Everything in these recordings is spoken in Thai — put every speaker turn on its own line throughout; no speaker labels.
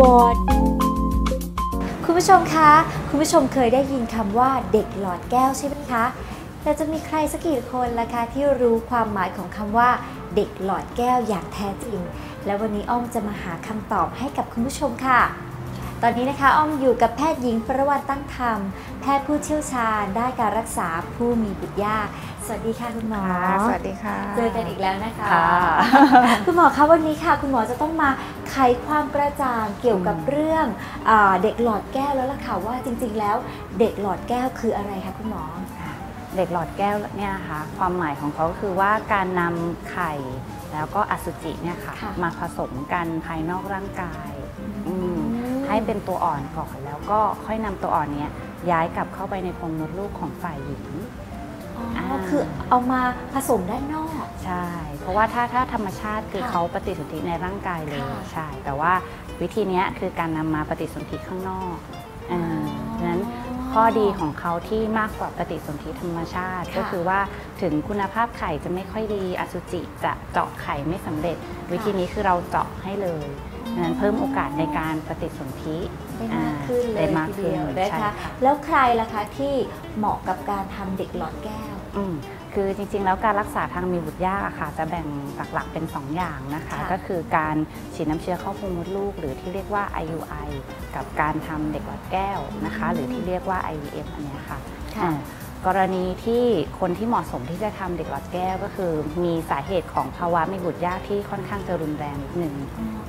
วอร์ดคุณผู้ชมคะ คุณผู้ชมเคยได้ยินคำว่าเด็กหลอดแก้วใช่ไหมคะ แต่จะมีใครสักกี่คนล่ะคะที่รู้ความหมายของคำว่าเด็กหลอดแก้วอย่างแท้จริง และวันนี้อ้อมจะมาหาคำตอบให้กับคุณผู้ชมค่ะ ตอนนี้นะคะอ้อมอยู่กับแพทย์หญิงประวันตั้งธรรม แพทย์ผู้เชี่ยวชาญด้านการรักษาผู้มีบุตรยาก สวัสดีค่ะคุณหมอ
ค่ะสวัสดีค่ะ
เจอกันอีกแล้วนะคะ
ค่ะ
คุณหมอคะวันนี้ค่ะ คุณหมอจะต้องมาไขความกระจ่างเกี่ยวกับ
อืม
เรื่องอาเด็กหลอดแก้วแล้วล่ะค่ะว่าจริงๆ แล้วเด็กหลอดแก้วคืออะไรคะคุณหมอ
เด็กหลอดแก้วเนี่ยนะคะความหมายของเขาก็คือว่าการนำไข่แล้วก็อสุจิเนี่ยค่ะ
ค่ะ
มาผสมกันภายนอกร่างกายอืม
อืม
ให้เป็นตัวอ่อนก่อน แล้วก็ค่อยนำตัวอ่อนเนี้ยย้ายกลับเข้าไปในโพรงมดลูกของฝ่ายหญิง
อ๋อ
อ่า
คือเอามาผสมด้านนอก
ใช่ เพราะว่าถ้าถ้าธรรมชาติคือ
ค่ะ
เขาปฏิสนธิในร่างกายเลย
ค่ะ
ใช่ แต่ว่าวิธีเนี้ยคือการนำมาปฏิสนธิข้างนอกเออฉะนั้นข้อดีของเขาที่มากกว่าปฏิสนธิธรรมชาติ
ค่ะ
ก็คือว่าถึงคุณภาพไข่จะไม่ค่อยดีอสุจิจะเจาะไข่ไม่สำเร็จ วิธีนี้คือเราเจาะให้เลยดัง นั้นเพิ่มโอกาสในการปฏิสนธิ
ได้มากขึ้นเล
ได้
ย
มาก
ที
ขึ้น
เดียวนะ
ใช่
คะ
ค่ะ
แล้วใครล่ะคะที่เหมาะกับการทำเด็กหลอดแก้ว
อืมคือจริงๆ แล้วการรักษาทางมีบุตรยากอะค่ะ จะแบ่งหลักๆเป็น 2 อย่างนะคะ
ค่ะ
ก็คือการฉีดน้ำเชื้อเข้าพุงมดลูก หรือที่เรียกว่า IUI กับการทำเด็กหลอดแก้วนะคะ หรือที่เรียกว่า IVF อันเนี้ยค่ะ
ค่ะ
อ่ากรณีที่คนที่เหมาะสมที่จะทำเด็กหลอดแก้วก็คือ มีสาเหตุของภาวะมีบุตรยากที่ค่อนข้างจะรุนแรงนิดนึง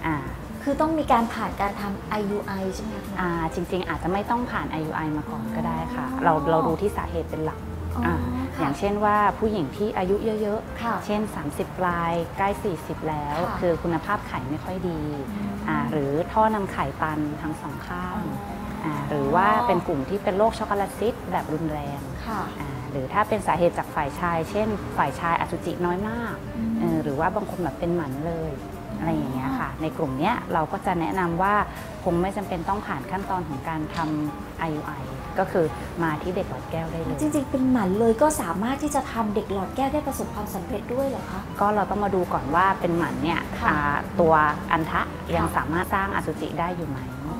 อ่า
คือต้องมีการผ่านการทำ IUI ใช่ไหมคะคุณหมอ
อ่าจริง ๆ อาจจะไม่ต้องผ่าน IUI มาก่อนก็ได้ค่ะ
อ๋อ
เราเราดูที่สาเหตุเป็นหลัก
อ๋ออ่าค่ะ
อย่างเช่นว่าผู้หญิงที่อายุเยอะ
ค่ะ
ๆเช่น 30 ปลายใกล้ 40 แล้ว
ค่ะ
คือคุณภาพไข่ไม่ค่อยดีอ่าหรือท่อนำไข่ตันทั้งสองข้างาหรือว่าเป็นกลุ่มที่เป็นโรคช็อกโกแลตซิสแบบรุนแรง
ค่ะ
อ่าหรือถ้าเป็นสาเหตุจากฝ่ายชาย เช่น ฝ่ายชายอสุจิน้อยมากเออหรือว่าบางคนแบบเป็นหมันเลย อะไรอย่างเงี้ยค่ะ ในกลุ่มเนี้ยเราก็จะแนะนำว่าคงไม่จำเป็นต้องผ่านขั้นตอนของการทำ IUI ก็คือมาที่เด็กหลอดแก้วได้เลย
จริงๆ เป็นหมันเลยก็สามารถที่จะทำเด็กหลอดแก้วได้ประสบความสำเร็จด้วยเหรอคะ
ก็เราต้องมาดูก่อนว่าเป็นหมันเนี่ย
ค่ะ
อ่าตัวอันทะยัง
ค่ะ
สามารถสร้างอสุจิได้อยู่ไหมอ่า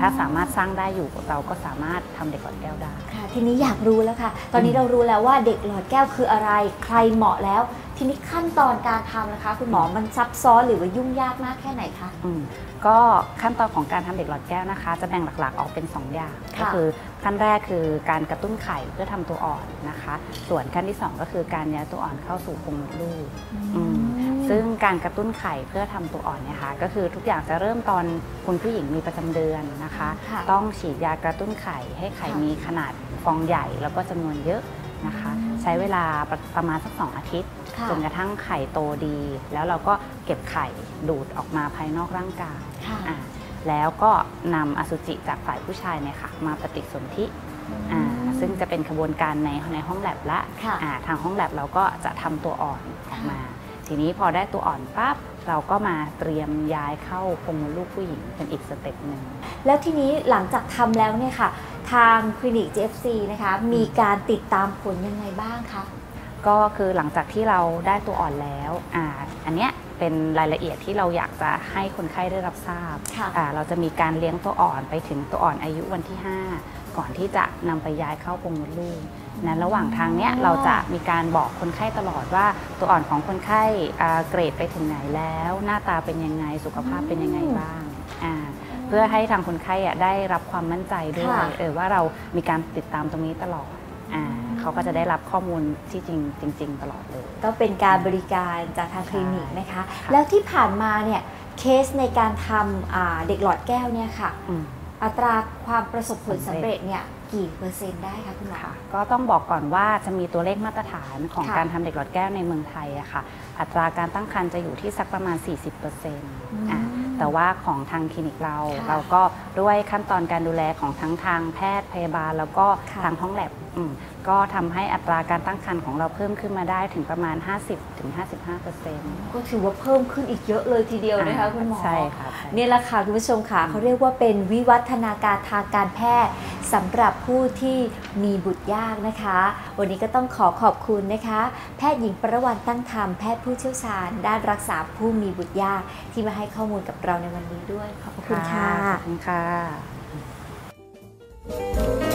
ถ้าสามารถสร้างได้อยู่เราก็สามารถทำเด็กหลอดแก้วได้
ค่ะทีนี้อยากรู้แล้วค่ะ ตอนนี้เรารู้แล้วว่าเด็กหลอดแก้วคืออะไร ใครเหมาะแล้ว ทีนี้ขั้นตอนการทำนะคะ คุณหมอมันซับซ้อนหรือว่ายุ่งยากมากแค่ไหนคะ
อืมก็ขั้นตอนของการทำเด็กหลอดแก้วนะคะ จะแบ่งหลักๆออกเป็น 2 อย่าง
ค่ะ
ก็คือขั้นแรกคือการกระตุ้นไข่เพื่อทำตัวอ่อนนะคะ ส่วนขั้นที่ 2 ก็คือการย้ายตัวอ่อนเข้าสู่โพรงมดลูกอืม ซึ่งการกระตุ้นไข่เพื่อทำตัวอ่อนเนี่ยค่ะก็คือทุกอย่างจะเริ่มตอนคุณผู้หญิงมีประจำเดือนนะคะ
ค่ะ
ต้องฉีดยากระตุ้นไข่ให้ไข่
ค่ะ
มีขนาดฟองใหญ่แล้วก็จำนวนเยอะนะคะ
อืม
ใช้เวลาประประมาณสักสองอาทิตย์
ค่ะ
จนกระทั่งไข่โตดี แล้วเราก็เก็บไข่ดูดออกมาภายนอกร่างกาย
ค่ะ
อะแล้วก็นำอสุจิจากฝ่ายผู้ชายเนี่ยค่ะมาปฏิสนธิอ่าซึ่งจะเป็นกระบวนการในในห้องแล็บละ
ค่ะ
อ่าทางห้องแล็บเราก็จะทำตัวอ่อนออกมา ทีนี้พอได้ตัวอ่อนปั๊บเราก็มาเตรียมย้ายเข้าโพรงมดลูกผู้หญิงเป็นอีก step หนึ่ง
แล้วทีนี้หลังจากทำแล้วเนี่ยค่ะ ทางคลินิก GFC นะคะมีการติดตามผลยังไงบ้างคะ
ก็คือหลังจากที่เราได้ตัวอ่อนแล้วอ่าอันเนี้ย เป็นรายละเอียดที่เราอยากจะให้คนไข้ได้รับทราบ
ค่ะ
อ่าเราจะมีการเลี้ยงตัวอ่อนไปถึงตัวอ่อนอายุวันที่ 5 ก่อนที่จะนำไปย้ายเข้าโพรงมดลูกนั้นระหว่างทางเนี้ย
อ๋อ
เราจะมีการบอกคนไข้ตลอดว่าตัวอ่อนของคนไข้อ่าเกรดไปถึงไหนแล้ว หน้าตาเป็นยังไงสุขภาพเป็นยังไงบ้างอ่าเพื่อให้ทางคนไข้อะได้รับความมั่นใจด้วย
ค่ะ
เออว่าเรามีการติดตามตรงนี้ตลอดอ่า เขาก็จะได้รับข้อมูลที่จริงจริง ๆ ตลอดเลย
ก็เป็นการบริการจากทางคลินิกนะคะ
ค่ะ
แล้วที่ผ่านมาเนี่ยเคสในการทำอ่าเด็กหลอดแก้วเนี่ยค่ะ
อืม
อัตราความประสบผลสำ
สำเร็
เร็จ
จ
เนี่ยกี่เปอร์เซ็นต์ได้คะคุณหมอ
ค่ะก็ต้องบอกก่อนว่าจะมีตัวเลขมาตรฐานของ
ค่ะ
การทำเด็กหลอดแก้วในเมืองไทยอะค่ะ อัตราการตั้งครรภ์จะอยู่ที่สักประมาณ 40%อะแต่ว่าของทางคลินิกเรา
ค่ะ
เราก็ด้วยขั้นตอนการดูแลของทั้งทางแพทย์พยาบาล แล้วก็
ค่ะ
ทางห้องแลบอืม ก็ทำให้อัตราการตั้งครรภ์ของเราเพิ่มขึ้นมาได้ถึงประมาณ 50-55%เปอร์เซ็นต์
ก็ถือว่าเพิ่มขึ้นอีกเยอะเลยทีเดียวนะคะคุณหมอ
ใช่ค่ะใช่
เนี่ยแหละค่ะคุณผู้ชมค่ะเขาเรียกว่าเป็นวิวัฒนาการทางการแพทย์สำหรับผู้ที่มีบุตรยากนะคะ วันนี้ก็ต้องขอขอบคุณนะคะ แพทย์หญิงประวันตั้งธรรมแพทย์ผู้เชี่ยวชาญ ด้านรักษาผู้มีบุตรยากที่มาให้ข้อมูลกับเราในวันนี้ด้วยขอบพระคุณค่ะ
ขอบคุณค่ะ